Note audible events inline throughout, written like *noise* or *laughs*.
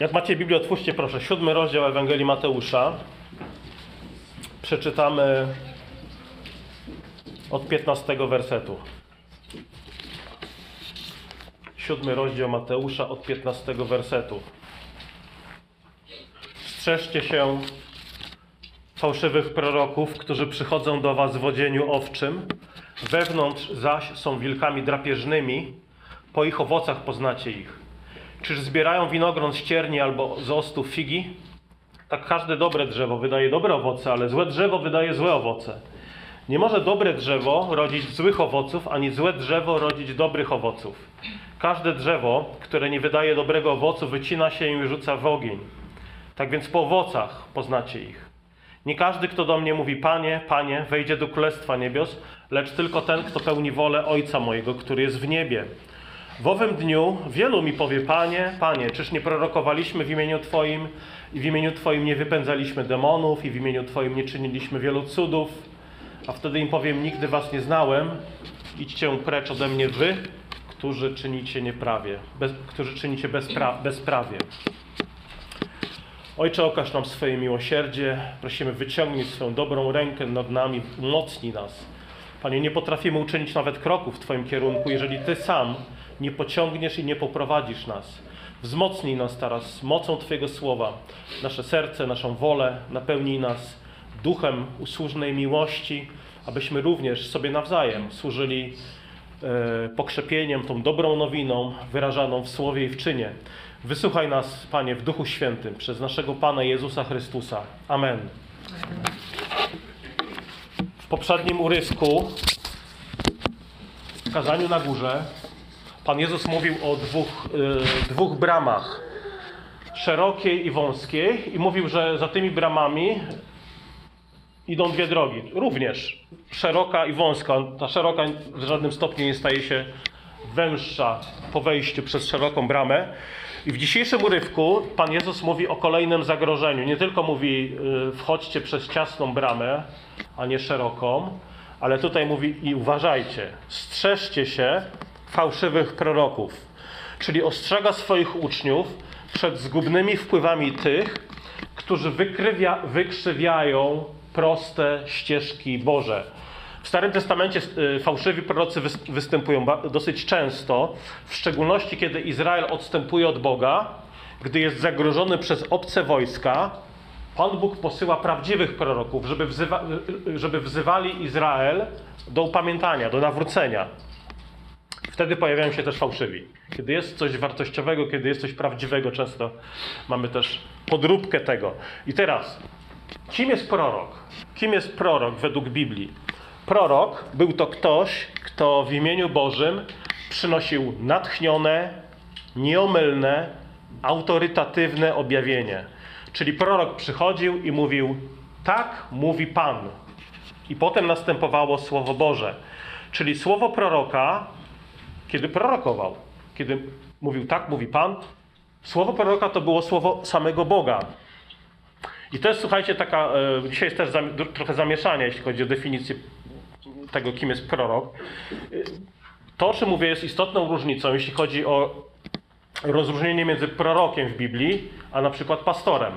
Jak macie Biblię, otwórzcie proszę. Siódmy rozdział Ewangelii Mateusza. Przeczytamy od 15 wersetu. Siódmy rozdział Mateusza od 15 wersetu. Strzeżcie się fałszywych proroków, którzy przychodzą do was w odzieniu owczym, wewnątrz zaś są wilkami drapieżnymi, po ich owocach poznacie ich. Czyż zbierają winogron z cierni albo z ostu figi? Tak każde dobre drzewo wydaje dobre owoce, ale złe drzewo wydaje złe owoce. Nie może dobre drzewo rodzić złych owoców, ani złe drzewo rodzić dobrych owoców. Każde drzewo, które nie wydaje dobrego owocu, wycina się i rzuca w ogień. Tak więc po owocach poznacie ich. Nie każdy, kto do mnie mówi Panie, Panie, wejdzie do Królestwa Niebios, lecz tylko ten, kto pełni wolę Ojca mojego, który jest w niebie. W owym dniu wielu mi powie, Panie, Panie, czyż nie prorokowaliśmy w imieniu Twoim i w imieniu Twoim nie wypędzaliśmy demonów i w imieniu Twoim nie czyniliśmy wielu cudów? A wtedy im powiem, nigdy Was nie znałem, idźcie precz ode mnie Wy, którzy czynicie nieprawie, bez, którzy czynicie bezpra, bezprawie. Ojcze, okaż nam swoje miłosierdzie. Prosimy, wyciągnij swoją dobrą rękę nad nami, umocnij nas. Panie, nie potrafimy uczynić nawet kroku w Twoim kierunku, jeżeli Ty sam nie pociągniesz i nie poprowadzisz nas. Wzmocnij nas teraz mocą Twojego słowa, nasze serce, naszą wolę, napełnij nas duchem usłużnej miłości, abyśmy również sobie nawzajem służyli e, pokrzepieniem, tą dobrą nowiną wyrażaną w słowie i w czynie. Wysłuchaj nas, Panie, w Duchu Świętym przez naszego Pana Jezusa Chrystusa. Amen. W poprzednim urysku, w kazaniu na górze, Pan Jezus mówił o dwóch, y, dwóch bramach, szerokiej i wąskiej, i mówił, że za tymi bramami idą dwie drogi. Również szeroka i wąska. Ta szeroka w żadnym stopniu nie staje się węższa po wejściu przez szeroką bramę. I w dzisiejszym urywku Pan Jezus mówi o kolejnym zagrożeniu. Nie tylko mówi, y, wchodźcie przez ciasną bramę, a nie szeroką, ale tutaj mówi i uważajcie, strzeżcie się fałszywych proroków. Czyli ostrzega swoich uczniów przed zgubnymi wpływami tych, którzy wykrywia, wykrzywiają proste ścieżki Boże. W Starym Testamencie y, fałszywi prorocy występują dosyć często, w szczególności kiedy Izrael odstępuje od Boga, gdy jest zagrożony przez obce wojska. Pan Bóg posyła prawdziwych proroków, żeby, wzywa, żeby wzywali Izrael do upamiętania, do nawrócenia. Wtedy pojawiają się też fałszywi. Kiedy jest coś wartościowego, kiedy jest coś prawdziwego, często mamy też podróbkę tego. I teraz, kim jest prorok? Kim jest prorok według Biblii? Prorok był to ktoś, kto w imieniu Bożym przynosił natchnione, nieomylne, autorytatywne objawienie. Czyli prorok przychodził i mówił: Tak mówi Pan. I potem następowało Słowo Boże. Czyli słowo proroka, kiedy prorokował, kiedy mówił: Tak mówi Pan, słowo proroka to było słowo samego Boga. I to jest, słuchajcie, taka. E, dzisiaj jest też trochę zamieszanie, jeśli chodzi o definicję tego, kim jest prorok. To, o czym mówię, jest istotną różnicą, jeśli chodzi o rozróżnienie między prorokiem w Biblii, a na przykład pastorem.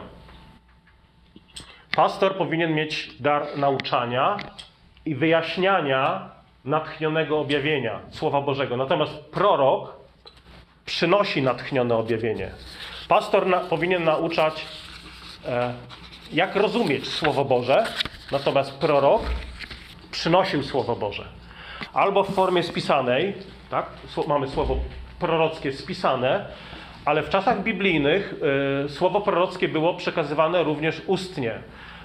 Pastor powinien mieć dar nauczania i wyjaśniania natchnionego objawienia Słowa Bożego. Natomiast prorok przynosi natchnione objawienie. Pastor na, powinien nauczać, e, jak rozumieć Słowo Boże, natomiast prorok przynosił Słowo Boże. Albo w formie spisanej, tak? mamy słowo prorockie spisane, ale w czasach biblijnych y, słowo prorockie było przekazywane również ustnie.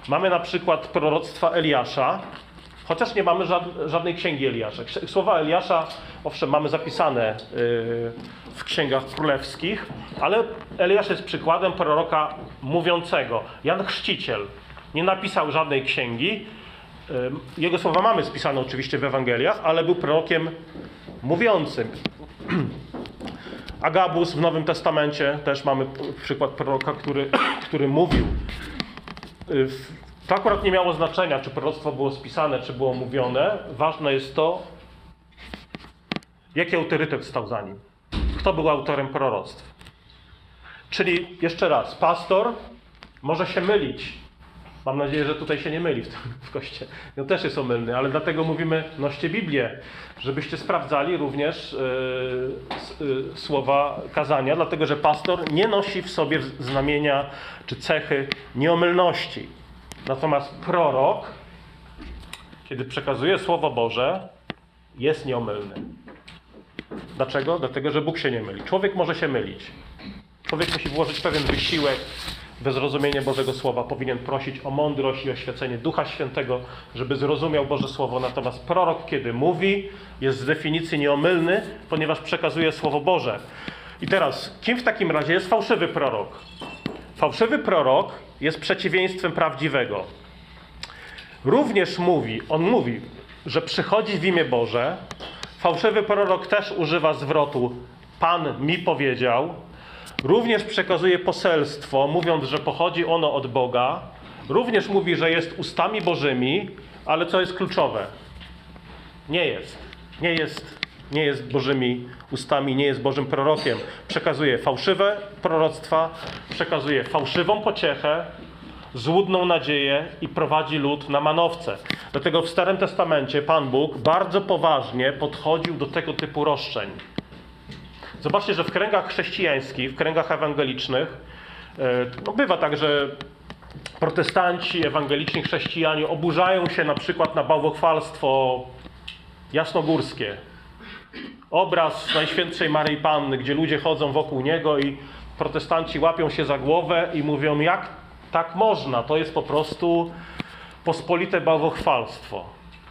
Mamy na przykład proroctwa Eliasza, chociaż nie mamy żadnej księgi Eliasza. Słowa Eliasza, owszem, mamy zapisane y, w księgach królewskich, ale Eliasz jest przykładem proroka mówiącego. Jan Chrzciciel nie napisał żadnej księgi, jego słowa mamy spisane oczywiście w Ewangeliach, ale był prorokiem mówiącym. *clears throat* Agabus w Nowym Testamencie też mamy przykład proroka, który, *clears throat* który mówił. To akurat nie miało znaczenia, czy proroctwo było spisane, czy było mówione. Ważne jest to, jaki autorytet stał za nim. Kto był autorem proroctw. Czyli jeszcze raz, pastor może się mylić. Mam nadzieję, że tutaj się nie myli w, tym, w kościele. On też jest omylny, ale dlatego mówimy, noście Biblię, żebyście sprawdzali również yy, yy, słowa kazania, dlatego że pastor nie nosi w sobie znamienia czy cechy nieomylności. Natomiast prorok, kiedy przekazuje Słowo Boże, jest nieomylny. Dlaczego? Dlatego, że Bóg się nie myli. Człowiek może się mylić. Człowiek musi włożyć pewien wysiłek we zrozumienie Bożego Słowa. Powinien prosić o mądrość i oświecenie Ducha Świętego, żeby zrozumiał Boże Słowo. Natomiast prorok, kiedy mówi, jest z definicji nieomylny, ponieważ przekazuje Słowo Boże. I teraz, kim w takim razie jest fałszywy prorok? Fałszywy prorok jest przeciwieństwem prawdziwego. Również mówi, on mówi, że przychodzi w imię Boże. Fałszywy prorok też używa zwrotu Pan mi powiedział. Również przekazuje poselstwo, mówiąc, że pochodzi ono od Boga. Również mówi, że jest ustami Bożymi, ale co jest kluczowe? Nie jest. Nie jest, nie jest Bożymi ustami, nie jest Bożym prorokiem. Przekazuje fałszywe proroctwa, przekazuje fałszywą pociechę, złudną nadzieję i prowadzi lud na manowce. Dlatego w Starym Testamencie Pan Bóg bardzo poważnie podchodził do tego typu roszczeń. Zobaczcie, że w kręgach chrześcijańskich, w kręgach ewangelicznych, no bywa tak, że protestanci, ewangeliczni chrześcijanie oburzają się na przykład na bałwochwalstwo jasnogórskie. Obraz Najświętszej Maryi Panny, gdzie ludzie chodzą wokół niego i protestanci łapią się za głowę i mówią, jak tak można? To jest po prostu pospolite bałwochwalstwo.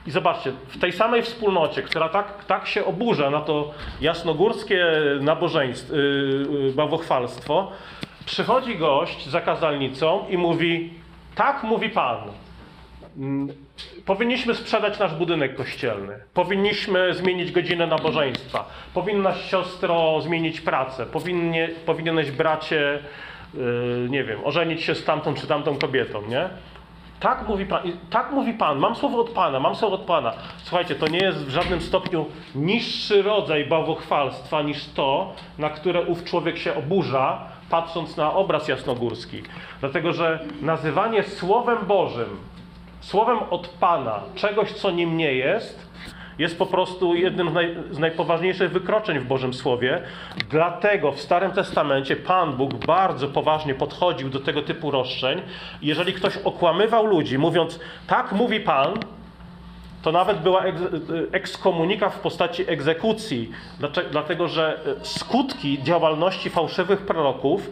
I zobaczcie, w tej samej wspólnocie, która tak, tak się oburza na to jasnogórskie nabożeństwo, yy, bałwochwalstwo, przychodzi gość za kazalnicą i mówi, tak mówi Pan, Powinniśmy sprzedać nasz budynek kościelny. Powinniśmy zmienić godzinę nabożeństwa. Powinnaś siostro zmienić pracę. Powinnie, powinieneś bracie, yy, nie wiem, ożenić się z tamtą czy tamtą kobietą, nie? Tak mówi Pan, tak mówi Pan, mam słowo od Pana, mam słowo od Pana. Słuchajcie, to nie jest w żadnym stopniu niższy rodzaj bałwochwalstwa niż to, na które ów człowiek się oburza, patrząc na obraz jasnogórski. Dlatego, że nazywanie Słowem Bożym Słowem od Pana czegoś, co nim nie jest, jest po prostu jednym z, naj, z najpoważniejszych wykroczeń w Bożym Słowie. Dlatego w Starym Testamencie Pan Bóg bardzo poważnie podchodził do tego typu roszczeń. Jeżeli ktoś okłamywał ludzi, mówiąc, tak mówi Pan, to nawet była eks, ekskomunika w postaci egzekucji, dlatego że skutki działalności fałszywych proroków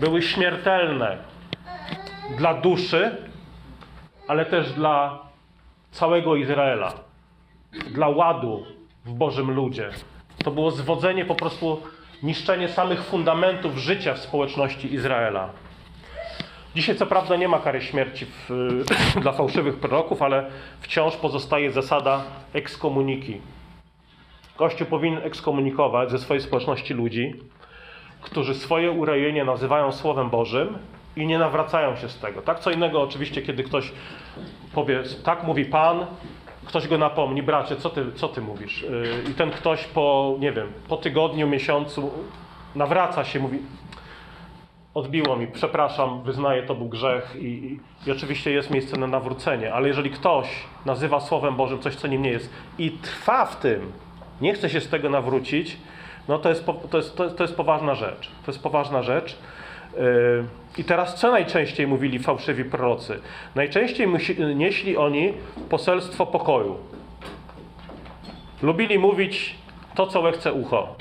były śmiertelne dla duszy, ale też dla całego Izraela, dla ładu w Bożym ludzie. To było zwodzenie, po prostu niszczenie samych fundamentów życia w społeczności Izraela. Dzisiaj, co prawda, nie ma kary śmierci w, *laughs* dla fałszywych proroków, ale wciąż pozostaje zasada ekskomuniki. Kościół powinien ekskomunikować ze swojej społeczności ludzi, którzy swoje urojenie nazywają Słowem Bożym i nie nawracają się z tego. Tak, co innego oczywiście, kiedy ktoś powie, tak mówi Pan, ktoś go napomni, bracie, co ty, co ty mówisz? Yy, I ten ktoś po, nie wiem, po tygodniu, miesiącu nawraca się, mówi, odbiło mi, przepraszam, wyznaję, to był grzech i, i, i oczywiście jest miejsce na nawrócenie, ale jeżeli ktoś nazywa Słowem Bożym coś, co nim nie jest i trwa w tym, nie chce się z tego nawrócić, no to jest, to jest, to jest, to jest poważna rzecz. To jest poważna rzecz. Yy, I teraz co najczęściej mówili fałszywi prorocy? Najczęściej nieśli oni poselstwo pokoju. Lubili mówić to, co łechce ucho.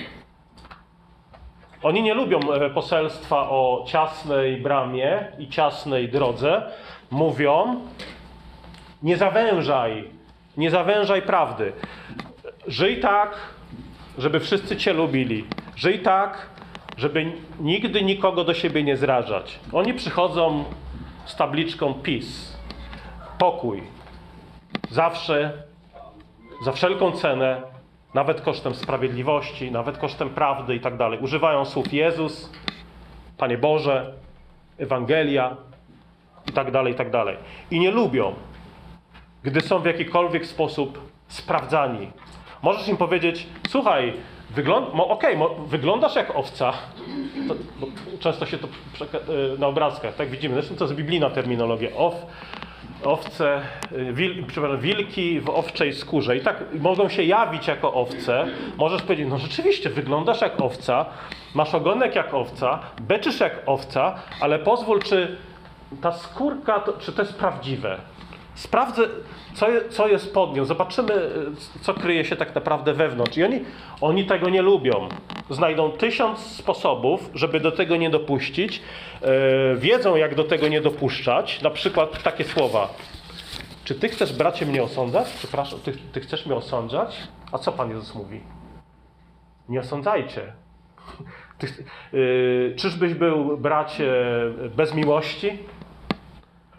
Oni nie lubią e, poselstwa o ciasnej bramie i ciasnej drodze. Mówią, nie zawężaj, nie zawężaj prawdy. Żyj tak, żeby wszyscy Cię lubili. Żyj tak, żeby nigdy nikogo do siebie nie zrażać. Oni przychodzą z tabliczką PiS. Pokój. Zawsze, za wszelką cenę, nawet kosztem sprawiedliwości, nawet kosztem prawdy i tak dalej. Używają słów Jezus, Panie Boże, Ewangelia i tak dalej, i tak dalej. I nie lubią, gdy są w jakikolwiek sposób sprawdzani. Możesz im powiedzieć, słuchaj, Wygląd mo, mo, wyglądasz jak owca. To, często się to y, na obrazkach, tak widzimy. Zresztą to jest biblijna terminologia. Ow, owce, y, wil, przepraszam, wilki w owczej skórze. I tak mogą się jawić jako owce. Możesz powiedzieć, no rzeczywiście, wyglądasz jak owca, masz ogonek jak owca, beczysz jak owca, ale pozwól, czy ta skórka, to, czy to jest prawdziwe? Sprawdzę, co, co jest pod nią. Zobaczymy, y, co kryje się tak naprawdę wewnątrz. I oni, oni tego nie lubią. Znajdą tysiąc sposobów, żeby do tego nie dopuścić. E, wiedzą, jak do tego nie dopuszczać. Na przykład takie słowa. Czy ty chcesz, bracie, mnie osądzać? Przepraszam, ty, ty chcesz mnie osądzać? A co Pan Jezus mówi? Nie osądzajcie. Ty, yy, czyżbyś był, bracie, bez miłości?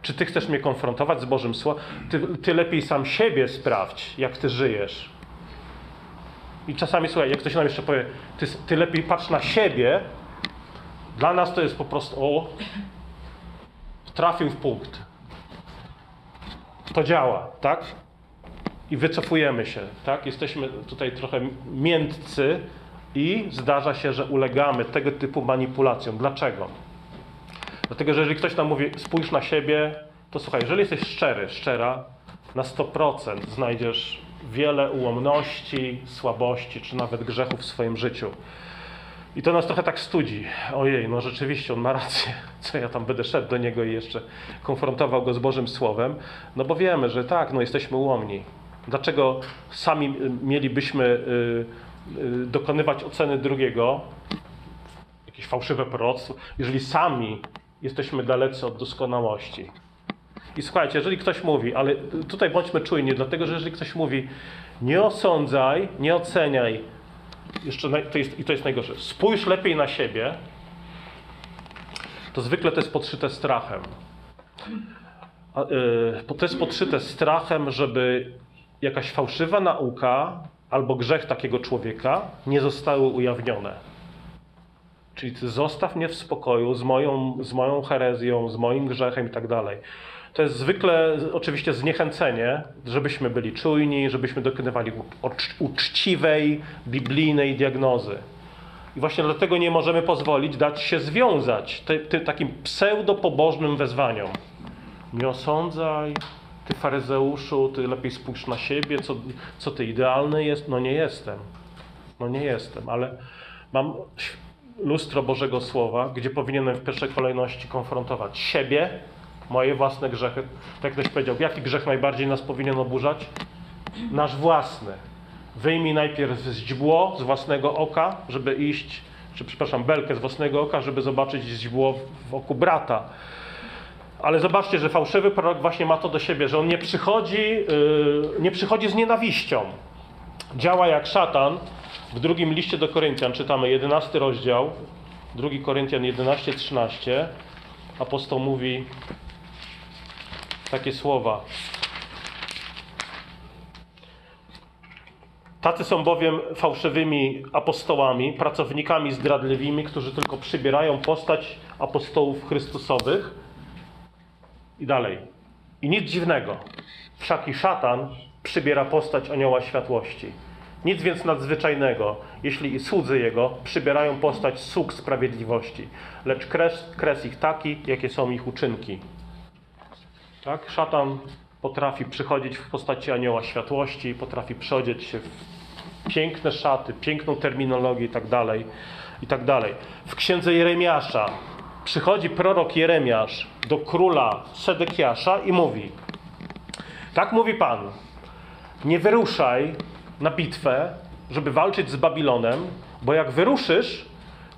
Czy ty chcesz mnie konfrontować z Bożym Słowem? Ty, ty lepiej sam siebie sprawdź, jak ty żyjesz. I czasami, słuchaj, jak ktoś nam jeszcze powie, ty, ty lepiej patrz na siebie, dla nas to jest po prostu, o, trafił w punkt. To działa, tak? I wycofujemy się, tak? Jesteśmy tutaj trochę miętcy i zdarza się, że ulegamy tego typu manipulacjom. Dlaczego? Dlatego, że jeżeli ktoś nam mówi, spójrz na siebie, to słuchaj, jeżeli jesteś szczery, szczera, na 100% znajdziesz wiele ułomności, słabości, czy nawet grzechów w swoim życiu. I to nas trochę tak studzi. Ojej, no rzeczywiście, on ma rację. *laughs* Co ja tam będę szedł do niego i jeszcze konfrontował go z Bożym Słowem? No bo wiemy, że tak, no jesteśmy ułomni. Dlaczego sami y, mielibyśmy y, y, dokonywać oceny drugiego, jakieś fałszywe proroctwo, jeżeli sami jesteśmy dalecy od doskonałości? I słuchajcie, jeżeli ktoś mówi, ale tutaj bądźmy czujni, dlatego że jeżeli ktoś mówi, nie osądzaj, nie oceniaj, jeszcze to jest, i to jest najgorsze, spójrz lepiej na siebie, to zwykle to jest podszyte strachem. Yy, to jest podszyte strachem, żeby jakaś fałszywa nauka albo grzech takiego człowieka nie zostały ujawnione. Czyli zostaw mnie w spokoju z moją, z moją herezją, z moim grzechem i tak dalej. To jest zwykle oczywiście zniechęcenie, żebyśmy byli czujni, żebyśmy dokonywali ucz- uczciwej, biblijnej diagnozy. I właśnie dlatego nie możemy pozwolić dać się związać ty, ty, takim pseudopobożnym wezwaniom. Nie osądzaj, ty faryzeuszu, ty lepiej spójrz na siebie, co, co ty idealny jest. No nie jestem. No nie jestem, ale mam lustro Bożego Słowa, gdzie powinienem w pierwszej kolejności konfrontować siebie, moje własne grzechy. Tak ktoś powiedział, jaki grzech najbardziej nas powinien oburzać? Nasz własny. Wyjmij najpierw źdźbło z własnego oka, żeby iść, czy przepraszam, belkę z własnego oka, żeby zobaczyć źdźbło w oku brata. Ale zobaczcie, że fałszywy prorok właśnie ma to do siebie, że on nie przychodzi, yy, nie przychodzi z nienawiścią. Działa jak szatan. W drugim liście do Koryntian czytamy 11 rozdział, 2 Koryntian 11-13. Apostoł mówi takie słowa. Tacy są bowiem fałszywymi apostołami, pracownikami zdradliwymi, którzy tylko przybierają postać apostołów Chrystusowych. I dalej. I nic dziwnego. Wszaki szatan przybiera postać anioła światłości. Nic więc nadzwyczajnego, jeśli słudzy jego przybierają postać sług sprawiedliwości, lecz kres, kres ich taki, jakie są ich uczynki. Tak? Szatan potrafi przychodzić w postaci anioła światłości, potrafi przeodzieć się w piękne szaty, piękną terminologię i tak dalej, i tak. W księdze Jeremiasza przychodzi prorok Jeremiasz do króla Sedekiasza i mówi: Tak mówi Pan, nie wyruszaj na bitwę, żeby walczyć z Babilonem, bo jak wyruszysz,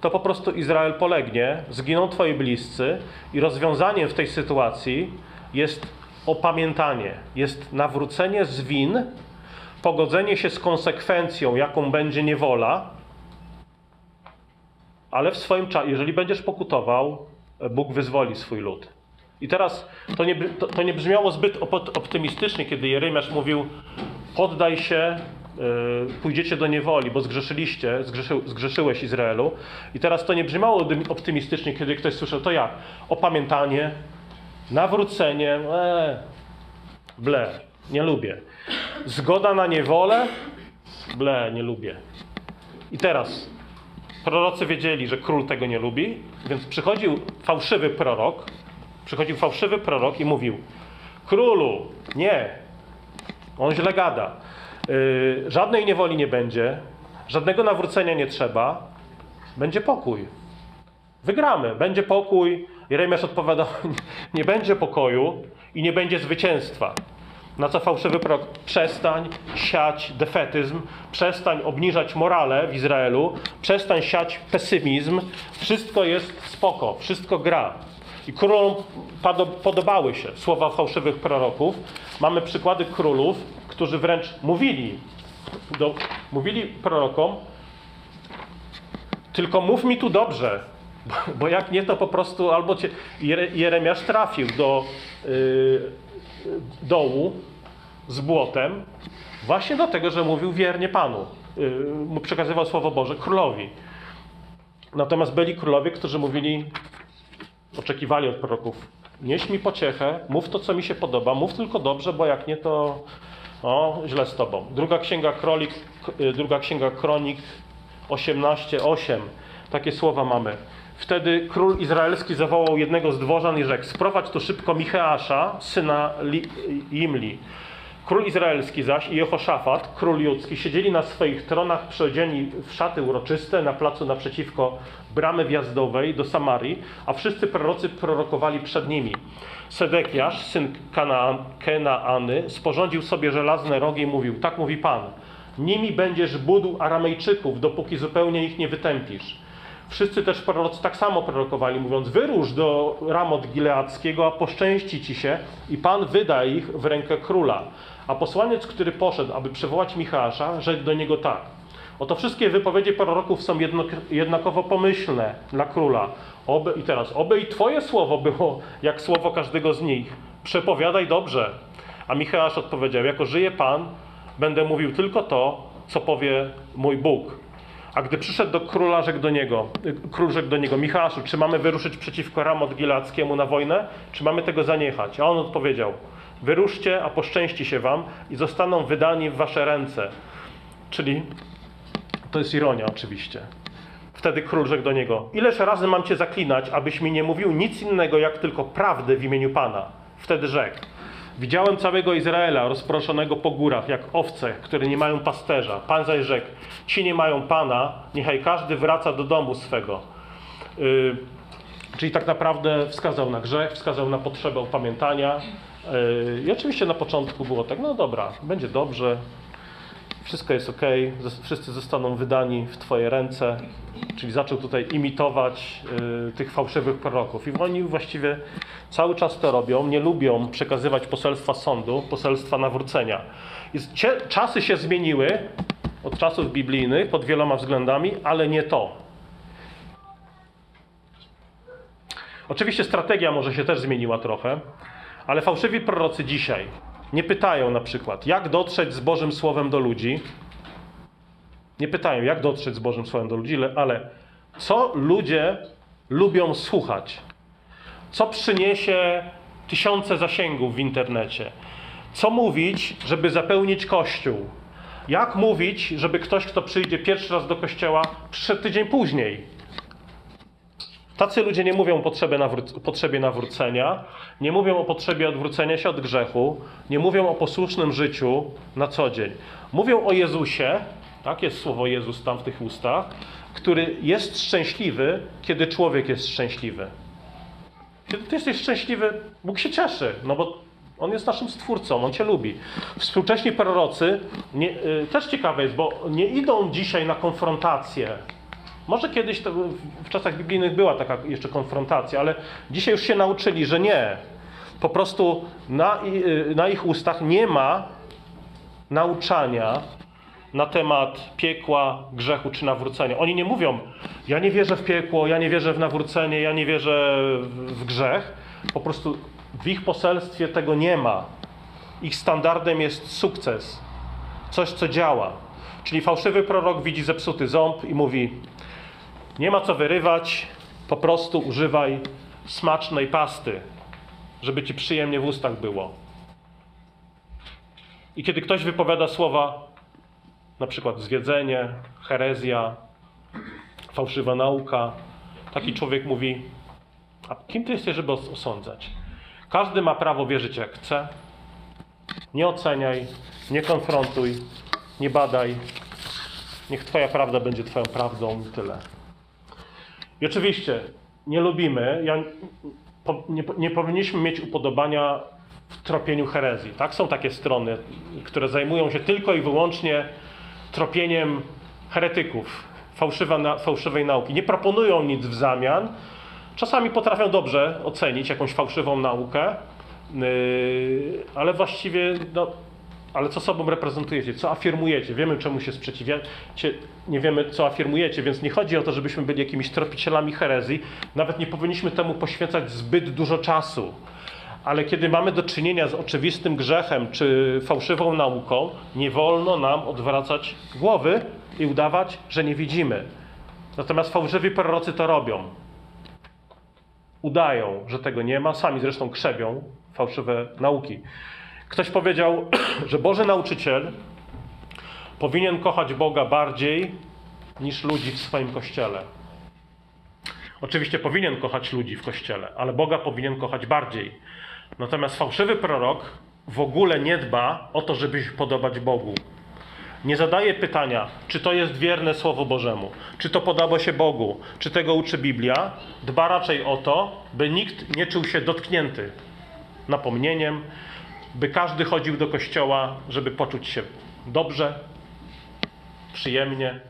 to po prostu Izrael polegnie, zginą twoi bliscy i rozwiązaniem w tej sytuacji jest opamiętanie, jest nawrócenie z win, pogodzenie się z konsekwencją, jaką będzie niewola, ale w swoim czasie, jeżeli będziesz pokutował, Bóg wyzwoli swój lud. I teraz to nie, to, to nie brzmiało zbyt op- optymistycznie, kiedy Jeremiasz mówił: Poddaj się, yy, pójdziecie do niewoli, bo zgrzeszyliście, zgrzeszy, zgrzeszyłeś Izraelu. I teraz to nie brzmiało optymistycznie, kiedy ktoś słyszał: To jak? Opamiętanie, nawrócenie, ee, ble, nie lubię. Zgoda na niewolę, ble, nie lubię. I teraz prorocy wiedzieli, że król tego nie lubi, więc przychodził fałszywy prorok, przychodził fałszywy prorok i mówił: Królu, nie, on źle gada. Yy, żadnej niewoli nie będzie, żadnego nawrócenia nie trzeba, będzie pokój. Wygramy, będzie pokój. Jeremiasz odpowiadał: *laughs* Nie będzie pokoju i nie będzie zwycięstwa. Na co fałszywy prorok? Przestań siać defetyzm, przestań obniżać morale w Izraelu, przestań siać pesymizm. Wszystko jest spoko, wszystko gra. I królom podobały się słowa fałszywych proroków. Mamy przykłady królów, którzy wręcz mówili, do, mówili prorokom, tylko mów mi tu dobrze, bo, bo jak nie, to po prostu albo cię Jere, Jeremiasz trafił do yy, dołu z błotem, właśnie do tego, że mówił wiernie Panu. Mu przekazywał Słowo Boże królowi. Natomiast byli królowie, którzy mówili, oczekiwali od proroków, nieś mi pociechę, mów to, co mi się podoba, mów tylko dobrze, bo jak nie, to o, źle z tobą. Druga księga, krolik, y, druga księga Kronik 18:8. Takie słowa mamy. Wtedy król izraelski zawołał jednego z dworzan i rzekł: Sprowadź tu szybko Micheasza, syna Li- Imli. Król izraelski zaś i Jehoszafat, król judzki, siedzieli na swoich tronach przyodzieni w szaty uroczyste na placu naprzeciwko bramy wjazdowej do Samarii, a wszyscy prorocy prorokowali przed nimi. Sedekiasz, syn Kenaany, sporządził sobie żelazne rogi i mówił, tak mówi Pan, nimi będziesz budł Aramejczyków, dopóki zupełnie ich nie wytępisz. Wszyscy też prorocy tak samo prorokowali, mówiąc: Wyrusz do Ramot Gileackiego, a poszczęści ci się, i Pan wyda ich w rękę króla. A posłaniec, który poszedł, aby przywołać Michała, rzekł do niego tak. Oto wszystkie wypowiedzi proroków są jedno, jednakowo pomyślne dla króla. Oby, I teraz, oby i Twoje słowo było jak słowo każdego z nich. Przepowiadaj dobrze. A Michał odpowiedział: Jako żyje Pan, będę mówił tylko to, co powie mój Bóg. A gdy przyszedł do króla, rzekł do niego, król rzekł do niego, Michaszu, czy mamy wyruszyć przeciwko Ramot Gilackiemu na wojnę, czy mamy tego zaniechać? A on odpowiedział, wyruszcie, a poszczęści się wam i zostaną wydani w wasze ręce. Czyli, to jest ironia oczywiście. Wtedy król rzekł do niego, ileż razy mam cię zaklinać, abyś mi nie mówił nic innego, jak tylko prawdę w imieniu Pana. Wtedy rzekł, Widziałem całego Izraela rozproszonego po górach, jak owce, które nie mają pasterza. Pan zaś rzekł, ci nie mają Pana, niechaj każdy wraca do domu swego. Yy, czyli tak naprawdę wskazał na grzech, wskazał na potrzebę opamiętania. Yy, I oczywiście na początku było tak, no dobra, będzie dobrze, wszystko jest ok, wszyscy zostaną wydani w Twoje ręce. Czyli zaczął tutaj imitować y, tych fałszywych proroków. I oni właściwie cały czas to robią, nie lubią przekazywać poselstwa sądu, poselstwa nawrócenia. Czasy się zmieniły od czasów biblijnych pod wieloma względami, ale nie to. Oczywiście strategia może się też zmieniła trochę, ale fałszywi prorocy dzisiaj nie pytają na przykład, jak dotrzeć z Bożym Słowem do ludzi. Nie pytają, jak dotrzeć z Bożym Słowem do ludzi, ale co ludzie lubią słuchać. Co przyniesie tysiące zasięgów w internecie. Co mówić, żeby zapełnić kościół. Jak mówić, żeby ktoś, kto przyjdzie pierwszy raz do kościoła, przyszedł tydzień później. Tacy ludzie nie mówią o potrzebie, nawró- potrzebie nawrócenia, nie mówią o potrzebie odwrócenia się od grzechu, nie mówią o posłusznym życiu na co dzień. Mówią o Jezusie, tak jest słowo Jezus tam w tych ustach, który jest szczęśliwy, kiedy człowiek jest szczęśliwy. Kiedy ty jesteś szczęśliwy, Bóg się cieszy, no bo On jest naszym stwórcą, On cię lubi. Współcześni prorocy, nie, y, też ciekawe jest, bo nie idą dzisiaj na konfrontację. Może kiedyś to w czasach biblijnych była taka jeszcze konfrontacja, ale dzisiaj już się nauczyli, że nie. Po prostu na, y, na ich ustach nie ma nauczania na temat piekła, grzechu czy nawrócenia. Oni nie mówią, ja nie wierzę w piekło, ja nie wierzę w nawrócenie, ja nie wierzę w, w grzech. Po prostu w ich poselstwie tego nie ma. Ich standardem jest sukces, coś, co działa. Czyli fałszywy prorok widzi zepsuty ząb i mówi: Nie ma co wyrywać, po prostu używaj smacznej pasty, żeby ci przyjemnie w ustach było. I kiedy ktoś wypowiada słowa, na przykład zwiedzenie, herezja, fałszywa nauka. Taki człowiek mówi, a kim ty jesteś, żeby os- osądzać? Każdy ma prawo wierzyć jak chce. Nie oceniaj, nie konfrontuj, nie badaj. Niech twoja prawda będzie twoją prawdą tyle. I oczywiście nie lubimy, ja, po, nie, nie powinniśmy mieć upodobania w tropieniu herezji. Tak? Są takie strony, które zajmują się tylko i wyłącznie tropieniem heretyków, fałszywa, na, fałszywej nauki. Nie proponują nic w zamian. Czasami potrafią dobrze ocenić jakąś fałszywą naukę, yy, ale właściwie, no, ale co sobą reprezentujecie, co afirmujecie? Wiemy, czemu się sprzeciwiacie, nie wiemy, co afirmujecie, więc nie chodzi o to, żebyśmy byli jakimiś tropicielami herezji. Nawet nie powinniśmy temu poświęcać zbyt dużo czasu. Ale kiedy mamy do czynienia z oczywistym grzechem czy fałszywą nauką, nie wolno nam odwracać głowy i udawać, że nie widzimy. Natomiast fałszywi prorocy to robią. Udają, że tego nie ma, sami zresztą krzewią fałszywe nauki. Ktoś powiedział, *clears throat* że Boży nauczyciel powinien kochać Boga bardziej niż ludzi w swoim kościele. Oczywiście powinien kochać ludzi w kościele, ale Boga powinien kochać bardziej. Natomiast fałszywy prorok w ogóle nie dba o to, żeby się podobać Bogu. Nie zadaje pytania, czy to jest wierne Słowu Bożemu, czy to podoba się Bogu, czy tego uczy Biblia. Dba raczej o to, by nikt nie czuł się dotknięty napomnieniem, by każdy chodził do kościoła, żeby poczuć się dobrze, przyjemnie.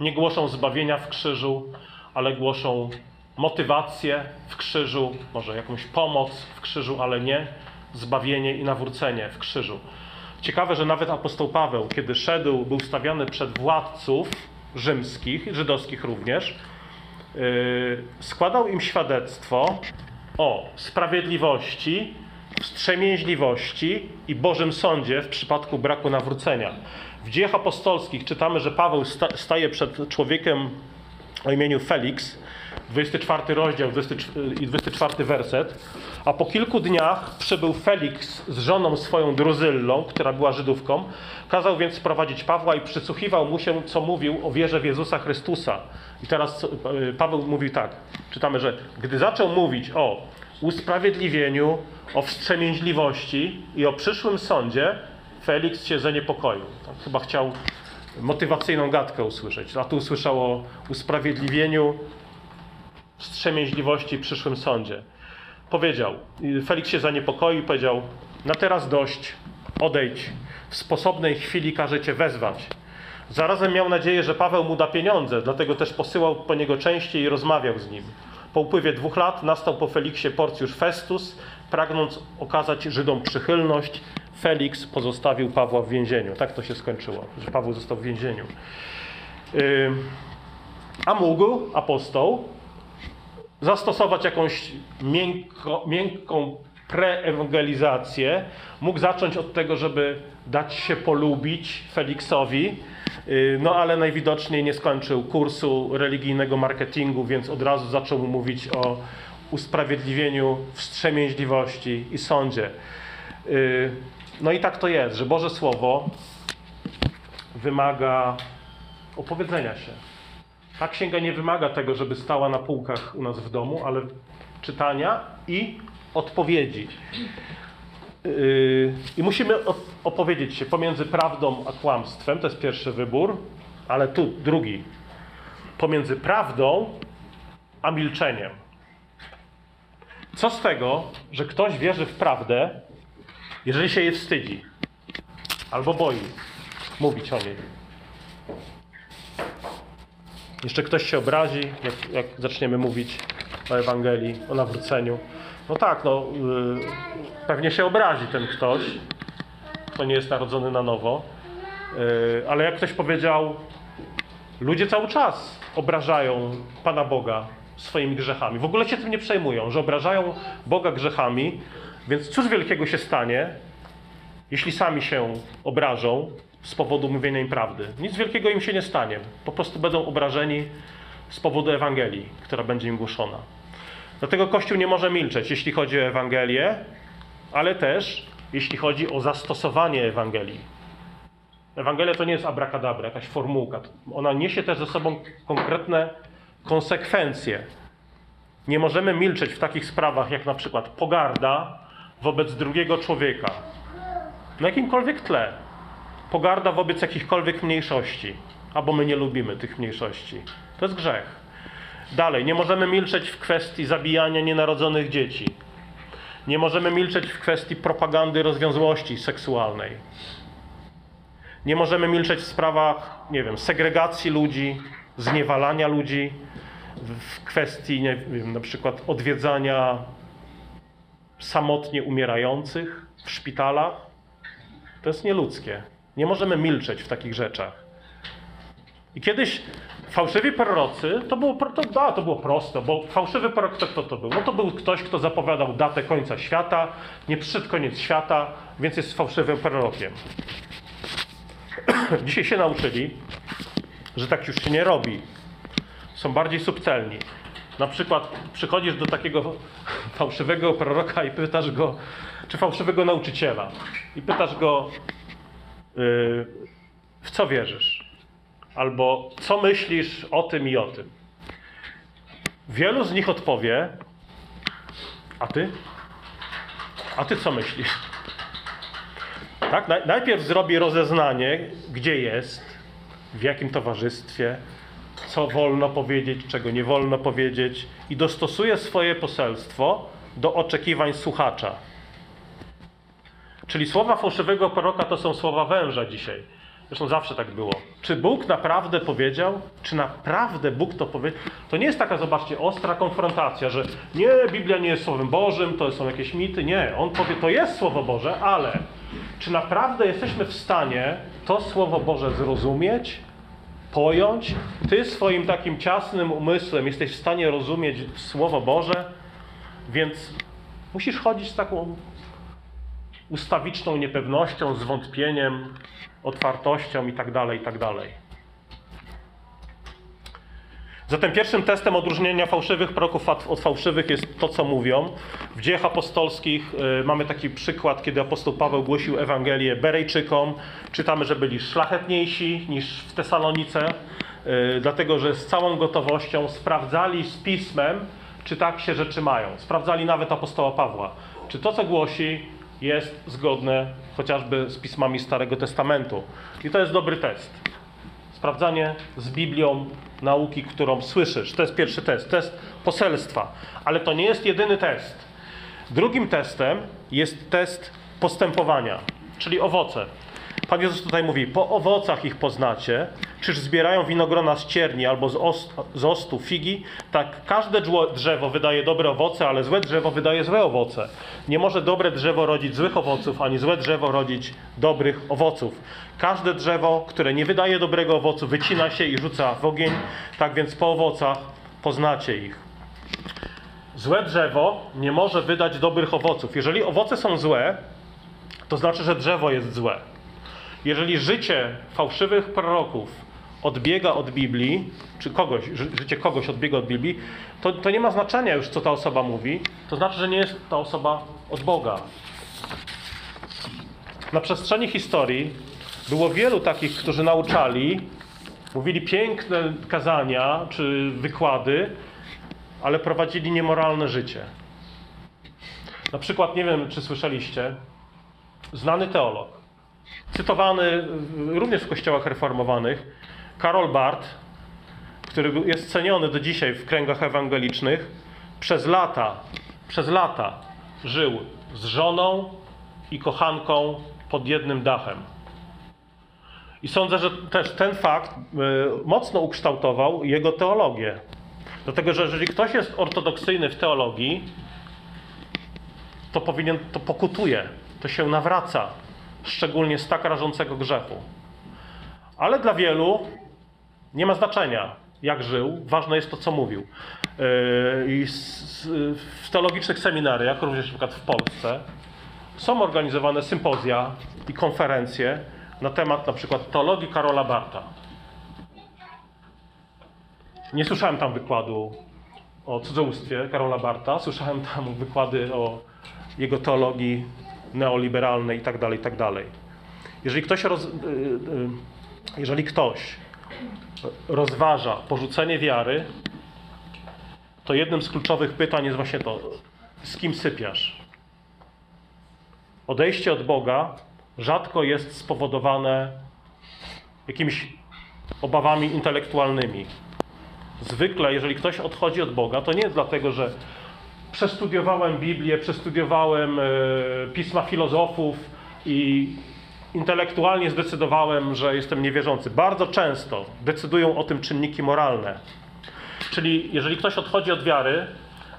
Nie głoszą zbawienia w krzyżu, ale głoszą motywację w krzyżu, może jakąś pomoc w krzyżu, ale nie zbawienie i nawrócenie w krzyżu. Ciekawe, że nawet apostoł Paweł, kiedy szedł, był stawiany przed władców rzymskich, żydowskich również, yy, składał im świadectwo o sprawiedliwości, wstrzemięźliwości i Bożym sądzie w przypadku braku nawrócenia. W dziejach apostolskich czytamy, że Paweł sta- staje przed człowiekiem o imieniu Felix, 24 rozdział 20 i 24 werset. A po kilku dniach przybył Felix z żoną swoją Druzyllą, która była Żydówką. Kazał więc sprowadzić Pawła i przysłuchiwał mu się, co mówił o wierze w Jezusa Chrystusa. I teraz e, Paweł mówi tak. Czytamy, że gdy zaczął mówić o usprawiedliwieniu, o wstrzemięźliwości i o przyszłym sądzie, Felix się zaniepokoił. Tak, chyba chciał motywacyjną gadkę usłyszeć. A tu usłyszał o usprawiedliwieniu, wstrzemięźliwości i przyszłym sądzie. Powiedział, Felix się zaniepokoił i powiedział, na teraz dość, odejdź, w sposobnej chwili każe cię wezwać. Zarazem miał nadzieję, że Paweł mu da pieniądze, dlatego też posyłał po niego częściej i rozmawiał z nim. Po upływie dwóch lat nastał po Feliksie Porcjusz Festus, pragnąc okazać Żydom przychylność, Felix pozostawił Pawła w więzieniu. Tak to się skończyło, że Paweł został w więzieniu. A mógł apostoł zastosować jakąś miękko, miękką preewangelizację. Mógł zacząć od tego, żeby dać się polubić Feliksowi, no ale najwidoczniej nie skończył kursu religijnego marketingu, więc od razu zaczął mówić o usprawiedliwieniu, wstrzemięźliwości i sądzie. Yy, No i tak to jest, że Boże Słowo wymaga opowiedzenia się. Ta księga nie wymaga tego, żeby stała na półkach u nas w domu, ale czytania i odpowiedzi. Yy, I musimy opowiedzieć się pomiędzy prawdą a kłamstwem, to jest pierwszy wybór, ale tu drugi. Pomiędzy prawdą a milczeniem. Co z tego, że ktoś wierzy w prawdę, jeżeli się jej wstydzi albo boi mówić o niej? Jeszcze ktoś się obrazi, jak, jak zaczniemy mówić o Ewangelii, o nawróceniu. No tak, no, yy, pewnie się obrazi ten ktoś, kto nie jest narodzony na nowo. Yy, ale jak ktoś powiedział, ludzie cały czas obrażają Pana Boga swoimi grzechami. W ogóle się tym nie przejmują, że obrażają Boga grzechami, więc cóż wielkiego się stanie, jeśli sami się obrażą z powodu mówienia im prawdy. Nic wielkiego im się nie stanie. Po prostu będą obrażeni z powodu Ewangelii, która będzie im głoszona. Dlatego Kościół nie może milczeć, jeśli chodzi o Ewangelię, ale też jeśli chodzi o zastosowanie Ewangelii. Ewangelia to nie jest abracadabra, jakaś formułka. Ona niesie też ze sobą konkretne konsekwencje. Nie możemy milczeć w takich sprawach jak na przykład pogarda wobec drugiego człowieka. Na jakimkolwiek tle. Pogarda wobec jakichkolwiek mniejszości. Albo my nie lubimy tych mniejszości. To jest grzech. Dalej, nie możemy milczeć w kwestii zabijania nienarodzonych dzieci. Nie możemy milczeć w kwestii propagandy rozwiązłości seksualnej. Nie możemy milczeć w sprawach, nie wiem, segregacji ludzi, zniewalania ludzi, w kwestii, nie wiem, na przykład odwiedzania samotnie umierających w szpitalach. To jest nieludzkie. Nie możemy milczeć w takich rzeczach. I kiedyś fałszywi prorocy, to było, to, a, to było proste, bo fałszywy prorok to kto to był? No to był ktoś, kto zapowiadał datę końca świata, nie przyszedł koniec świata, więc jest fałszywym prorokiem. *clears throat* Dzisiaj się nauczyli, że tak już się nie robi. Są bardziej subtelni. Na przykład przychodzisz do takiego *laughs* fałszywego proroka i pytasz go, czy fałszywego nauczyciela, i pytasz go, yy, w co wierzysz? Albo co myślisz o tym i o tym? Wielu z nich odpowie, a ty? A ty co myślisz? Tak? Naj- Najpierw zrobi rozeznanie, gdzie jest, w jakim towarzystwie, co wolno powiedzieć, czego nie wolno powiedzieć, i dostosuje swoje poselstwo do oczekiwań słuchacza. Czyli słowa fałszywego proroka to są słowa węża dzisiaj. Zresztą zawsze tak było. Czy Bóg naprawdę powiedział? Czy naprawdę Bóg to powiedział? To nie jest taka, zobaczcie, ostra konfrontacja, że nie, Biblia nie jest Słowem Bożym, to są jakieś mity. Nie, on powie, to jest Słowo Boże, ale czy naprawdę jesteśmy w stanie to Słowo Boże zrozumieć, pojąć? Ty swoim takim ciasnym umysłem jesteś w stanie rozumieć Słowo Boże, więc musisz chodzić z taką ustawiczną niepewnością, zwątpieniem, otwartością itd., itd. Zatem pierwszym testem odróżnienia fałszywych proroków od fałszywych jest to, co mówią. W dziejach apostolskich y, mamy taki przykład, kiedy apostoł Paweł głosił Ewangelię Berejczykom. Czytamy, że byli szlachetniejsi niż w Tesalonice, y, dlatego że z całą gotowością sprawdzali z pismem, czy tak się rzeczy mają. Sprawdzali nawet apostoła Pawła, czy to, co głosi, jest zgodne chociażby z pismami Starego Testamentu. I to jest dobry test. Sprawdzanie z Biblią nauki, którą słyszysz. To jest pierwszy test, test poselstwa. Ale to nie jest jedyny test. Drugim testem jest test postępowania, czyli owoce. Pan Jezus tutaj mówi: Po owocach ich poznacie. Czyż zbierają winogrona z cierni albo z, ost, z ostu figi? Tak, każde drzewo wydaje dobre owoce, ale złe drzewo wydaje złe owoce. Nie może dobre drzewo rodzić złych owoców, ani złe drzewo rodzić dobrych owoców. Każde drzewo, które nie wydaje dobrego owocu, wycina się i rzuca w ogień. Tak więc po owocach poznacie ich. Złe drzewo nie może wydać dobrych owoców. Jeżeli owoce są złe, to znaczy, że drzewo jest złe. Jeżeli życie fałszywych proroków odbiega od Biblii, czy kogoś, ży, życie kogoś odbiega od Biblii, to, to nie ma znaczenia już, co ta osoba mówi. To znaczy, że nie jest ta osoba od Boga. Na przestrzeni historii było wielu takich, którzy nauczali, mówili piękne kazania czy wykłady, ale prowadzili niemoralne życie. Na przykład, nie wiem, czy słyszeliście, znany teolog, cytowany również w kościołach reformowanych, Karol Barth, który jest ceniony do dzisiaj w kręgach ewangelicznych, przez lata, przez lata żył z żoną i kochanką pod jednym dachem. I sądzę, że też ten fakt y, mocno ukształtował jego teologię. Dlatego, że jeżeli ktoś jest ortodoksyjny w teologii, to powinien, to pokutuje, to się nawraca, szczególnie z tak rażącego grzechu. Ale dla wielu nie ma znaczenia, jak żył, ważne jest to, co mówił. Yy, I w teologicznych seminariach, również przykład w Polsce, są organizowane sympozja i konferencje na temat przykład teologii Karola Barta. Nie słyszałem tam wykładu o cudzołóstwie Karola Barta, słyszałem tam wykłady o jego teologii neoliberalnej itd., itd. Jeżeli ktoś, roz, y, y, jeżeli ktoś rozważa porzucenie wiary, to jednym z kluczowych pytań jest właśnie to, z kim sypiasz? Odejście od Boga rzadko jest spowodowane jakimiś obawami intelektualnymi. Zwykle, jeżeli ktoś odchodzi od Boga, to nie dlatego, że przestudiowałem Biblię, przestudiowałem e, pisma filozofów i intelektualnie zdecydowałem, że jestem niewierzący. Bardzo często decydują o tym czynniki moralne. Czyli jeżeli ktoś odchodzi od wiary,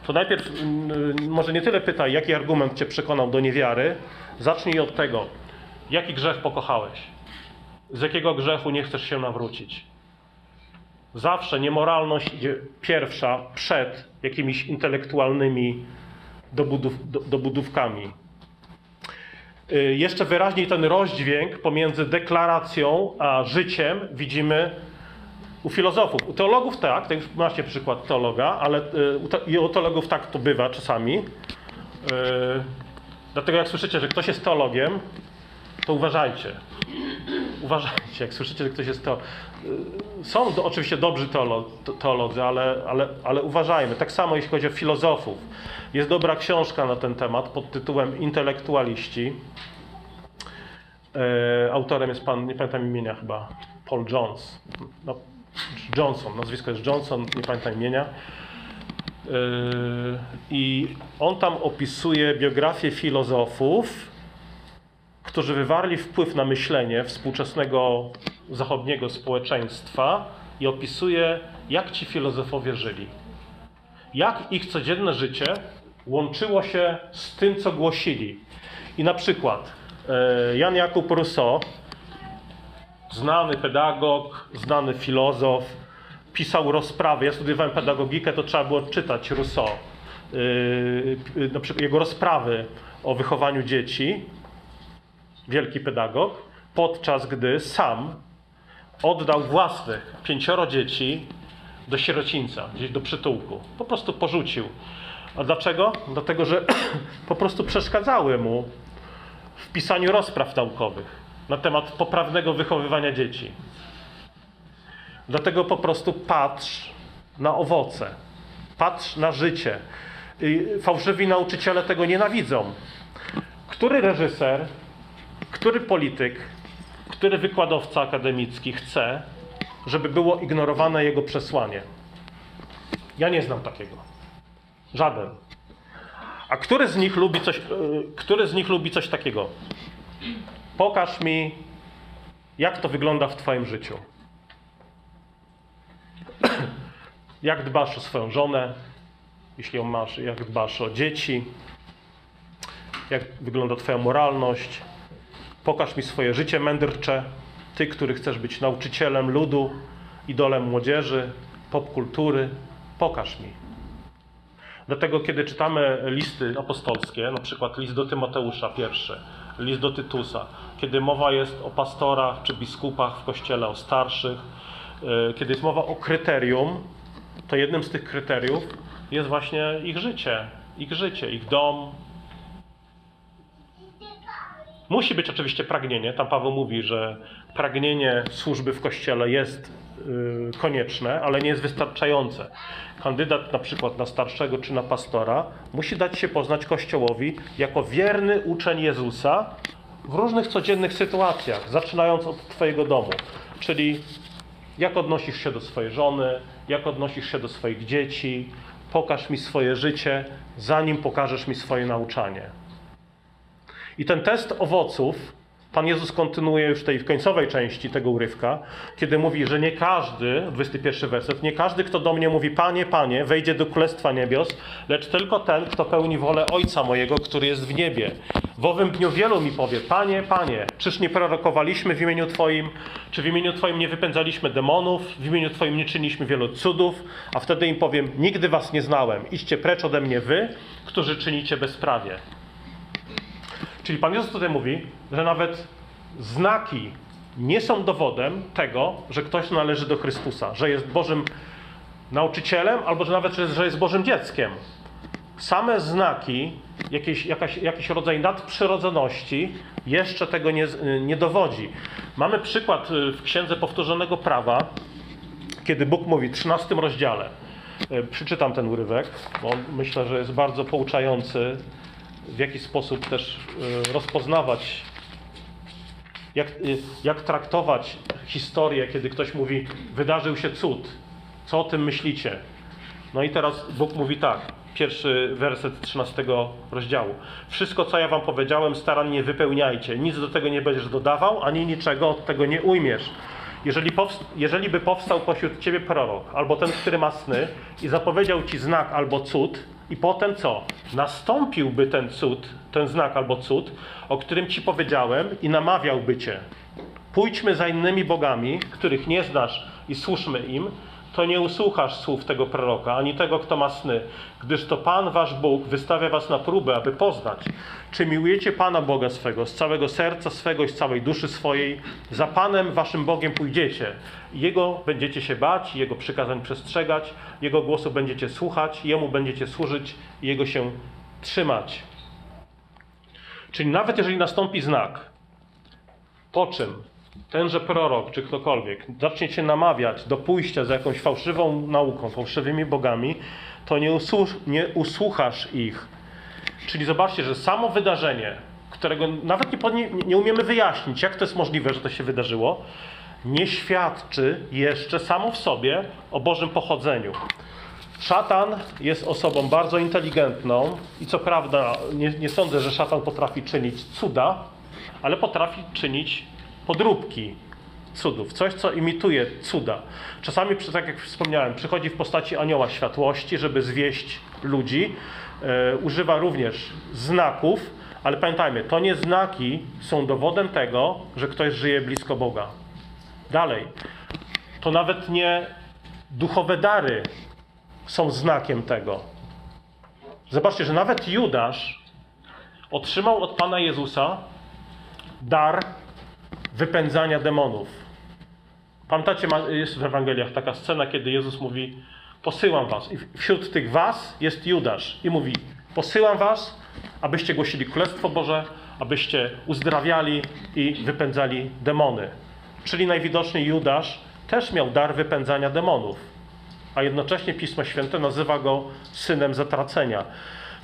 to najpierw mm, może nie tyle pytaj, jaki argument cię przekonał do niewiary, zacznij od tego, jaki grzech pokochałeś, z jakiego grzechu nie chcesz się nawrócić. Zawsze niemoralność idzie pierwsza przed jakimiś intelektualnymi dobudów, do, dobudówkami. Y, Jeszcze wyraźniej ten rozdźwięk pomiędzy deklaracją a życiem widzimy u filozofów. U teologów tak, tak już macie przykład teologa, ale y, i u teologów tak to bywa czasami. Y, Dlatego jak słyszycie, że ktoś jest teologiem, to uważajcie. Uważajcie, jak słyszycie, że ktoś jest teologiem. Są do, oczywiście dobrzy teolo, teolodzy, ale, ale, ale uważajmy. Tak samo jeśli chodzi o filozofów. Jest dobra książka na ten temat pod tytułem Intelektualiści. E, autorem jest pan, nie pamiętam imienia chyba, Paul Jones. No, Johnson, nazwisko jest Johnson, nie pamiętam imienia. E, I on tam opisuje biografię filozofów, którzy wywarli wpływ na myślenie współczesnego zachodniego społeczeństwa i opisuje, jak ci filozofowie żyli. Jak ich codzienne życie łączyło się z tym, co głosili. I na przykład e, Jan Jakub Rousseau, znany pedagog, znany filozof, pisał rozprawy. Ja studiowałem pedagogikę, to trzeba było czytać Rousseau. E, Na przykład jego rozprawy o wychowaniu dzieci. Wielki pedagog, podczas gdy sam oddał własnych pięcioro dzieci do sierocińca, gdzieś do przytułku. Po prostu porzucił. A dlaczego? Dlatego, że *clears throat* po prostu przeszkadzały mu w pisaniu rozpraw naukowych na temat poprawnego wychowywania dzieci. Dlatego po prostu patrz na owoce, patrz na życie. I fałszywi nauczyciele tego nienawidzą. Który reżyser, który polityk, który wykładowca akademicki chce, żeby było ignorowane jego przesłanie? Ja nie znam takiego. Żaden. A który z nich lubi coś, yy, który z nich lubi coś takiego? Pokaż mi, jak to wygląda w Twoim życiu. *clears throat* jak dbasz o swoją żonę, jeśli ją masz, jak dbasz o dzieci, jak wygląda Twoja moralność. Pokaż mi swoje życie mędrcze, Ty, który chcesz być nauczycielem ludu, idolem młodzieży, popkultury. Pokaż mi. Dlatego, kiedy czytamy listy apostolskie, na przykład list do Tymoteusza pierwszy, list do Tytusa, kiedy mowa jest o pastorach czy biskupach w kościele, o starszych, yy, kiedy jest mowa o kryterium, to jednym z tych kryteriów jest właśnie ich życie, ich życie, ich dom. Musi być oczywiście pragnienie. Tam Paweł mówi, że pragnienie służby w kościele jest yy, konieczne, ale nie jest wystarczające. Kandydat na przykład na starszego czy na pastora musi dać się poznać Kościołowi jako wierny uczeń Jezusa w różnych codziennych sytuacjach, zaczynając od Twojego domu. Czyli jak odnosisz się do swojej żony, jak odnosisz się do swoich dzieci, pokaż mi swoje życie, zanim pokażesz mi swoje nauczanie. I ten test owoców Pan Jezus kontynuuje już w tej końcowej części tego urywka, kiedy mówi, że nie każdy, 21 werset, nie każdy, kto do mnie mówi, Panie, Panie, wejdzie do Królestwa Niebios, lecz tylko ten, kto pełni wolę Ojca mojego, który jest w niebie. W owym dniu wielu mi powie, Panie, Panie, czyż nie prorokowaliśmy w imieniu Twoim, czy w imieniu Twoim nie wypędzaliśmy demonów, w imieniu Twoim nie czyniliśmy wielu cudów, a wtedy im powiem, nigdy Was nie znałem, idźcie precz ode mnie Wy, którzy czynicie bezprawie. Czyli Pan Jezus tutaj mówi, że nawet znaki nie są dowodem tego, że ktoś należy do Chrystusa, że jest Bożym nauczycielem, albo że nawet że jest Bożym dzieckiem. same znaki, jakieś, jakaś, jakiś rodzaj nadprzyrodzoności jeszcze tego nie, nie dowodzi. Mamy przykład y, w Księdze Powtórzonego Prawa, kiedy Bóg mówi w 13 rozdziale. Y, Przeczytam ten urywek, bo myślę, że jest bardzo pouczający, w jaki sposób też y, rozpoznawać, jak, y, jak traktować historię, kiedy ktoś mówi, wydarzył się cud. Co o tym myślicie? No i teraz Bóg mówi tak, pierwszy werset 13 rozdziału. Wszystko, co ja wam powiedziałem, starannie wypełniajcie. Nic do tego nie będziesz dodawał, ani niczego od tego nie ujmiesz. Jeżeli, jeżeli by powstał pośród ciebie prorok, albo ten, który ma sny, i zapowiedział ci znak albo cud, i potem co? Nastąpiłby ten cud, ten znak albo cud, o którym ci powiedziałem, i namawiałby cię. Pójdźmy za innymi bogami, których nie znasz, i służmy im, to nie usłuchasz słów tego proroka, ani tego, kto ma sny, gdyż to Pan wasz Bóg wystawia was na próbę, aby poznać, czy miłujecie Pana Boga swego, z całego serca swego i z całej duszy swojej. Za Panem waszym Bogiem pójdziecie. Jego będziecie się bać, Jego przykazań przestrzegać, Jego głosu będziecie słuchać, Jemu będziecie służyć Jego się trzymać. Czyli nawet jeżeli nastąpi znak, po czym tenże prorok czy ktokolwiek zacznie cię namawiać do pójścia za jakąś fałszywą nauką, fałszywymi bogami, to nie, usłuch, nie usłuchasz ich. Czyli zobaczcie, że samo wydarzenie, którego nawet nie, nie, umiemy wyjaśnić, jak to jest możliwe, że to się wydarzyło, nie świadczy jeszcze samo w sobie o Bożym pochodzeniu. Szatan jest osobą bardzo inteligentną i co prawda nie, nie sądzę, że szatan potrafi czynić cuda, ale potrafi czynić podróbki cudów, coś, co imituje cuda. Czasami, tak jak wspomniałem, przychodzi w postaci anioła światłości, żeby zwieść ludzi. E, używa również znaków, ale pamiętajmy, to nie znaki są dowodem tego, że ktoś żyje blisko Boga. Dalej, to nawet nie duchowe dary są znakiem tego. Zobaczcie, że nawet Judasz otrzymał od Pana Jezusa dar wypędzania demonów. Pamiętacie, jest w Ewangeliach taka scena, kiedy Jezus mówi: Posyłam was. I wśród tych was jest Judasz. I mówi: Posyłam was, abyście głosili Królestwo Boże, abyście uzdrawiali i wypędzali demony. Czyli najwidoczniej Judasz też miał dar wypędzania demonów, a jednocześnie Pismo Święte nazywa go synem zatracenia.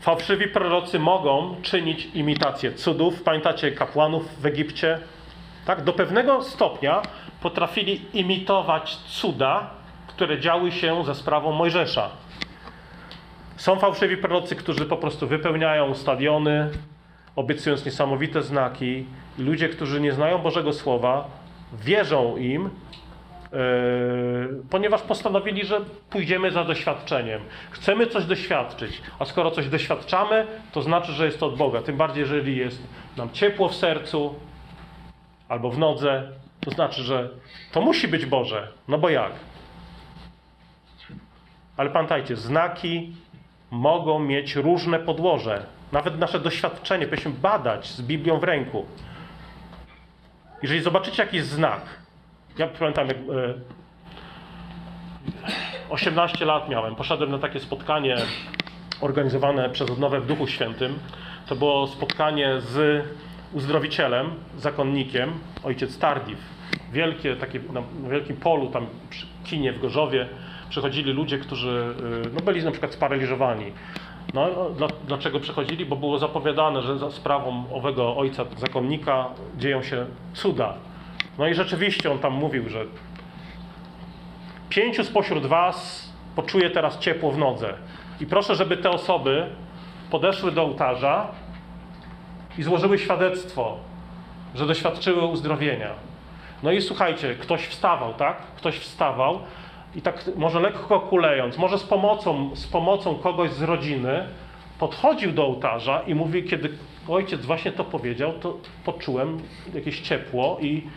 Fałszywi prorocy mogą czynić imitację cudów. Pamiętacie kapłanów w Egipcie? Tak, do pewnego stopnia potrafili imitować cuda, które działy się za sprawą Mojżesza. Są fałszywi prorocy, którzy po prostu wypełniają stadiony, obiecując niesamowite znaki, ludzie, którzy nie znają Bożego Słowa, wierzą im, yy, ponieważ postanowili, że pójdziemy za doświadczeniem. Chcemy coś doświadczyć, a skoro coś doświadczamy, to znaczy, że jest to od Boga. Tym bardziej, jeżeli jest nam ciepło w sercu, albo w nodze, to znaczy, że to musi być Boże. No bo jak? Ale pamiętajcie, znaki mogą mieć różne podłoże. Nawet nasze doświadczenie powinniśmy badać z Biblią w ręku. Jeżeli zobaczycie jakiś znak, ja pamiętam, jak 18 lat miałem, poszedłem na takie spotkanie organizowane przez Odnowę w Duchu Świętym. To było spotkanie z uzdrowicielem, zakonnikiem, ojciec Tardif. Wielkie, takie, na wielkim polu, tam przy kinie w Gorzowie, przychodzili ludzie, którzy no, byli na przykład sparaliżowani. No, dla, dlaczego przychodzili? Bo było zapowiadane, że za sprawą owego ojca zakonnika dzieją się cuda. No i rzeczywiście on tam mówił, że pięciu spośród was poczuje teraz ciepło w nodze. I proszę, żeby te osoby podeszły do ołtarza i złożyły świadectwo, że doświadczyły uzdrowienia. No i słuchajcie, ktoś wstawał, tak? Ktoś wstawał i tak może lekko kulejąc, może z pomocą, z pomocą kogoś z rodziny, podchodził do ołtarza i mówi, kiedy ojciec właśnie to powiedział, to poczułem jakieś ciepło i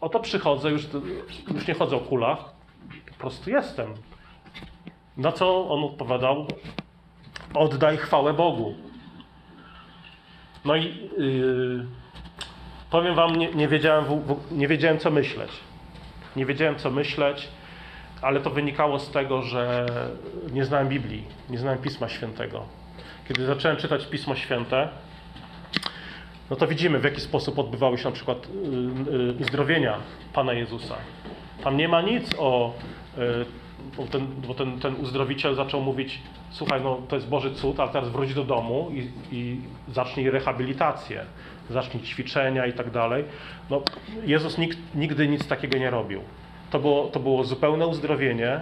oto przychodzę, już, już nie chodzę o kulach, po prostu jestem. Na co on odpowiadał? Oddaj chwałę Bogu. No i yy, powiem wam, nie, nie, wiedziałem, nie wiedziałem co myśleć. Nie wiedziałem co myśleć. ale to wynikało z tego, że nie znałem Biblii, nie znałem Pisma Świętego. Kiedy zacząłem czytać Pismo Święte, no to widzimy, w jaki sposób odbywały się na przykład y, y, uzdrowienia Pana Jezusa. Tam nie ma nic o. y, Bo ten, bo ten, ten uzdrowiciel zaczął mówić: Słuchaj, no to jest Boży cud, ale teraz wróć do domu i, i zacznij rehabilitację, zacznij ćwiczenia i tak dalej. No, Jezus nikt, nigdy nic takiego nie robił. To było, to było zupełne uzdrowienie.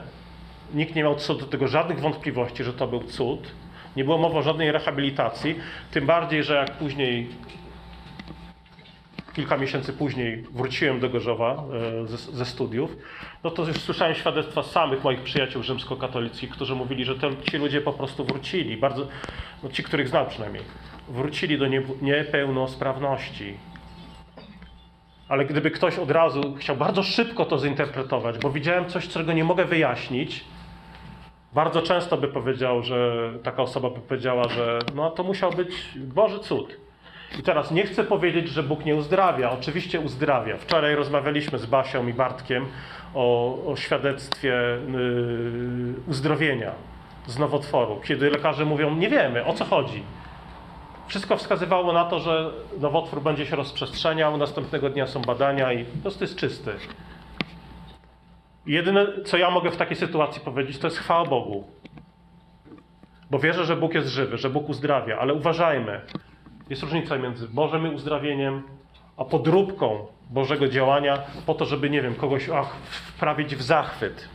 Nikt nie miał co do tego żadnych wątpliwości, że to był cud. Nie było mowy o żadnej rehabilitacji. Tym bardziej, że jak później kilka miesięcy później wróciłem do Gorzowa e, ze, ze studiów, no to już słyszałem świadectwa samych moich przyjaciół rzymskokatolickich, którzy mówili, że ten, ci ludzie po prostu wrócili, bardzo, no ci, których znam przynajmniej, wrócili do nie, niepełnosprawności. Ale gdyby ktoś od razu chciał bardzo szybko to zinterpretować, bo widziałem coś, czego nie mogę wyjaśnić, bardzo często by powiedział, że taka osoba by powiedziała, że no to musiał być Boży cud. I teraz nie chcę powiedzieć, że Bóg nie uzdrawia. Oczywiście uzdrawia. Wczoraj rozmawialiśmy z Basią i Bartkiem o, o świadectwie yy, uzdrowienia z nowotworu, kiedy lekarze mówią, nie wiemy, o co chodzi. Wszystko wskazywało na to, że nowotwór będzie się rozprzestrzeniał, następnego dnia są badania i po prostu jest czysty. Jedyne, co ja mogę w takiej sytuacji powiedzieć, to jest chwała Bogu. Bo wierzę, że Bóg jest żywy, że Bóg uzdrawia, ale uważajmy. Jest różnica między Bożym uzdrowieniem, a podróbką Bożego działania po to, żeby, nie wiem, kogoś ach, wprawić w zachwyt.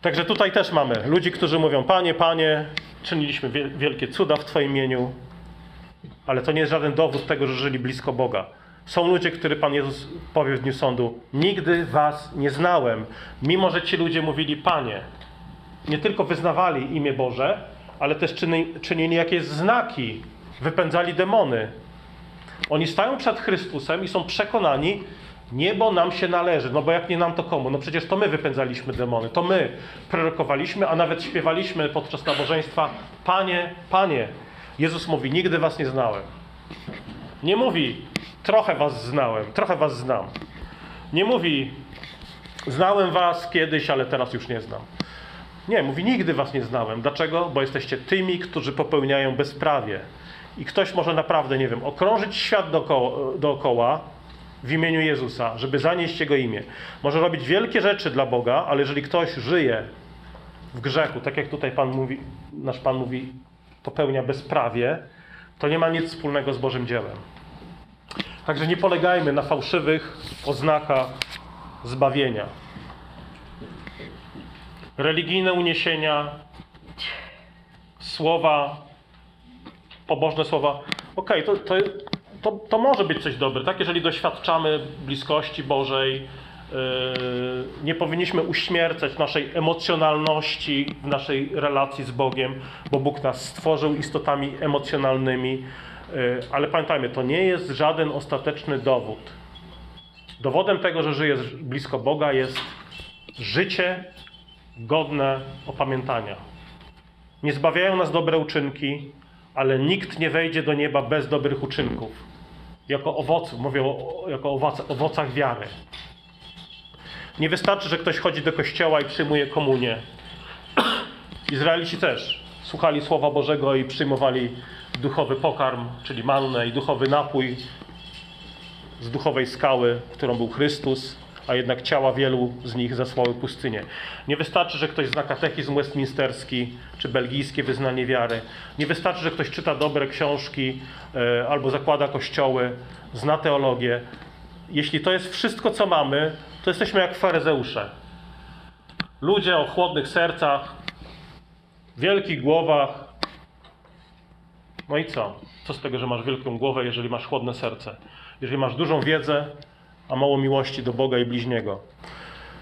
Także tutaj też mamy ludzi, którzy mówią: Panie, Panie, czyniliśmy wielkie cuda w Twoim imieniu, ale to nie jest żaden dowód tego, że żyli blisko Boga. Są ludzie, którzy Pan Jezus powie w dniu sądu: Nigdy Was nie znałem. Mimo, że ci ludzie mówili: Panie, nie tylko wyznawali imię Boże, ale też czynili, jakieś znaki, wypędzali demony. Oni stają przed Chrystusem i są przekonani, niebo nam się należy. No bo jak nie nam, to komu? No przecież to my wypędzaliśmy demony, to my prorokowaliśmy, a nawet śpiewaliśmy podczas nabożeństwa: Panie, Panie. Jezus mówi: Nigdy was nie znałem. Nie mówi: Trochę was znałem, trochę was znam. Nie mówi: Znałem was kiedyś, ale teraz już nie znam. Nie, mówi, nigdy was nie znałem. Dlaczego? Bo jesteście tymi, którzy popełniają bezprawie. I ktoś może naprawdę, nie wiem, okrążyć świat dookoła, dookoła w imieniu Jezusa, żeby zanieść Jego imię. Może robić wielkie rzeczy dla Boga, ale jeżeli ktoś żyje w grzechu, tak jak tutaj Pan mówi, nasz Pan mówi, popełnia bezprawie, to nie ma nic wspólnego z Bożym dziełem. Także nie polegajmy na fałszywych oznakach zbawienia religijne uniesienia, słowa, pobożne słowa. Okej, okay, to, to, to, to, może być coś dobre, tak? Jeżeli doświadczamy bliskości Bożej, yy, nie powinniśmy uśmiercać naszej emocjonalności w naszej relacji z Bogiem, bo Bóg nas stworzył istotami emocjonalnymi. Yy, ale pamiętajmy, to nie jest żaden ostateczny dowód. Dowodem tego, że żyjesz blisko Boga jest życie godne opamiętania. Nie zbawiają nas dobre uczynki, ale nikt nie wejdzie do nieba bez dobrych uczynków. Jako owoców, mówię o, jako owoc, owocach wiary. Nie wystarczy, że ktoś chodzi do kościoła i przyjmuje komunię. Izraelici też słuchali Słowa Bożego i przyjmowali duchowy pokarm, czyli mannę i duchowy napój z duchowej skały, którą był Chrystus a jednak ciała wielu z nich zasłały pustynię. Nie wystarczy, że ktoś zna katechizm westminsterski czy belgijskie wyznanie wiary. Nie wystarczy, że ktoś czyta dobre książki e, albo zakłada kościoły, zna teologię. Jeśli to jest wszystko, co mamy, to jesteśmy jak faryzeusze. Ludzie o chłodnych sercach, wielkich głowach. No i co? Co z tego, że masz wielką głowę, jeżeli masz chłodne serce? Jeżeli masz dużą wiedzę, a mało miłości do Boga i bliźniego.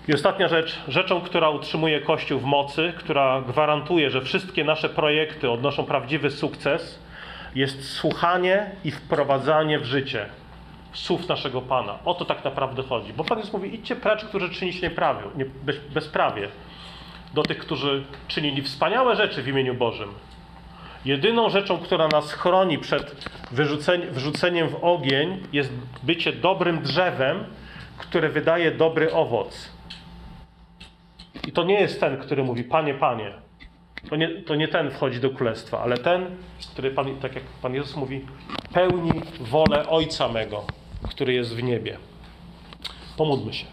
I ostatnia rzecz, rzeczą, która utrzymuje Kościół w mocy, która gwarantuje, że wszystkie nasze projekty odnoszą prawdziwy sukces, jest słuchanie i wprowadzanie w życie słów naszego Pana. O to tak naprawdę chodzi. Bo Pan Jezus mówi, idźcie precz, którzy czynicie nieprawie, nie, bez, bezprawie, do tych, którzy czynili wspaniałe rzeczy w imieniu Bożym. Jedyną rzeczą, która nas chroni przed wrzuceniem w ogień, jest bycie dobrym drzewem, które wydaje dobry owoc. I to nie jest ten, który mówi, Panie, Panie. To nie, to nie ten wchodzi do królestwa, ale ten, który, Pan, tak jak Pan Jezus mówi, pełni wolę Ojca mego, który jest w niebie. Pomódlmy się.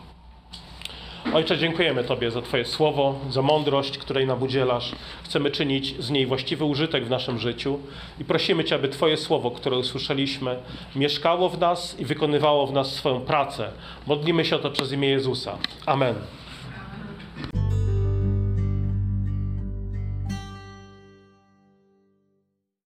Ojcze, dziękujemy Tobie za Twoje słowo, za mądrość, której nam udzielasz. Chcemy czynić z niej właściwy użytek w naszym życiu i prosimy Cię, aby Twoje słowo, które usłyszeliśmy, mieszkało w nas i wykonywało w nas swoją pracę. Modlimy się o to przez imię Jezusa. Amen.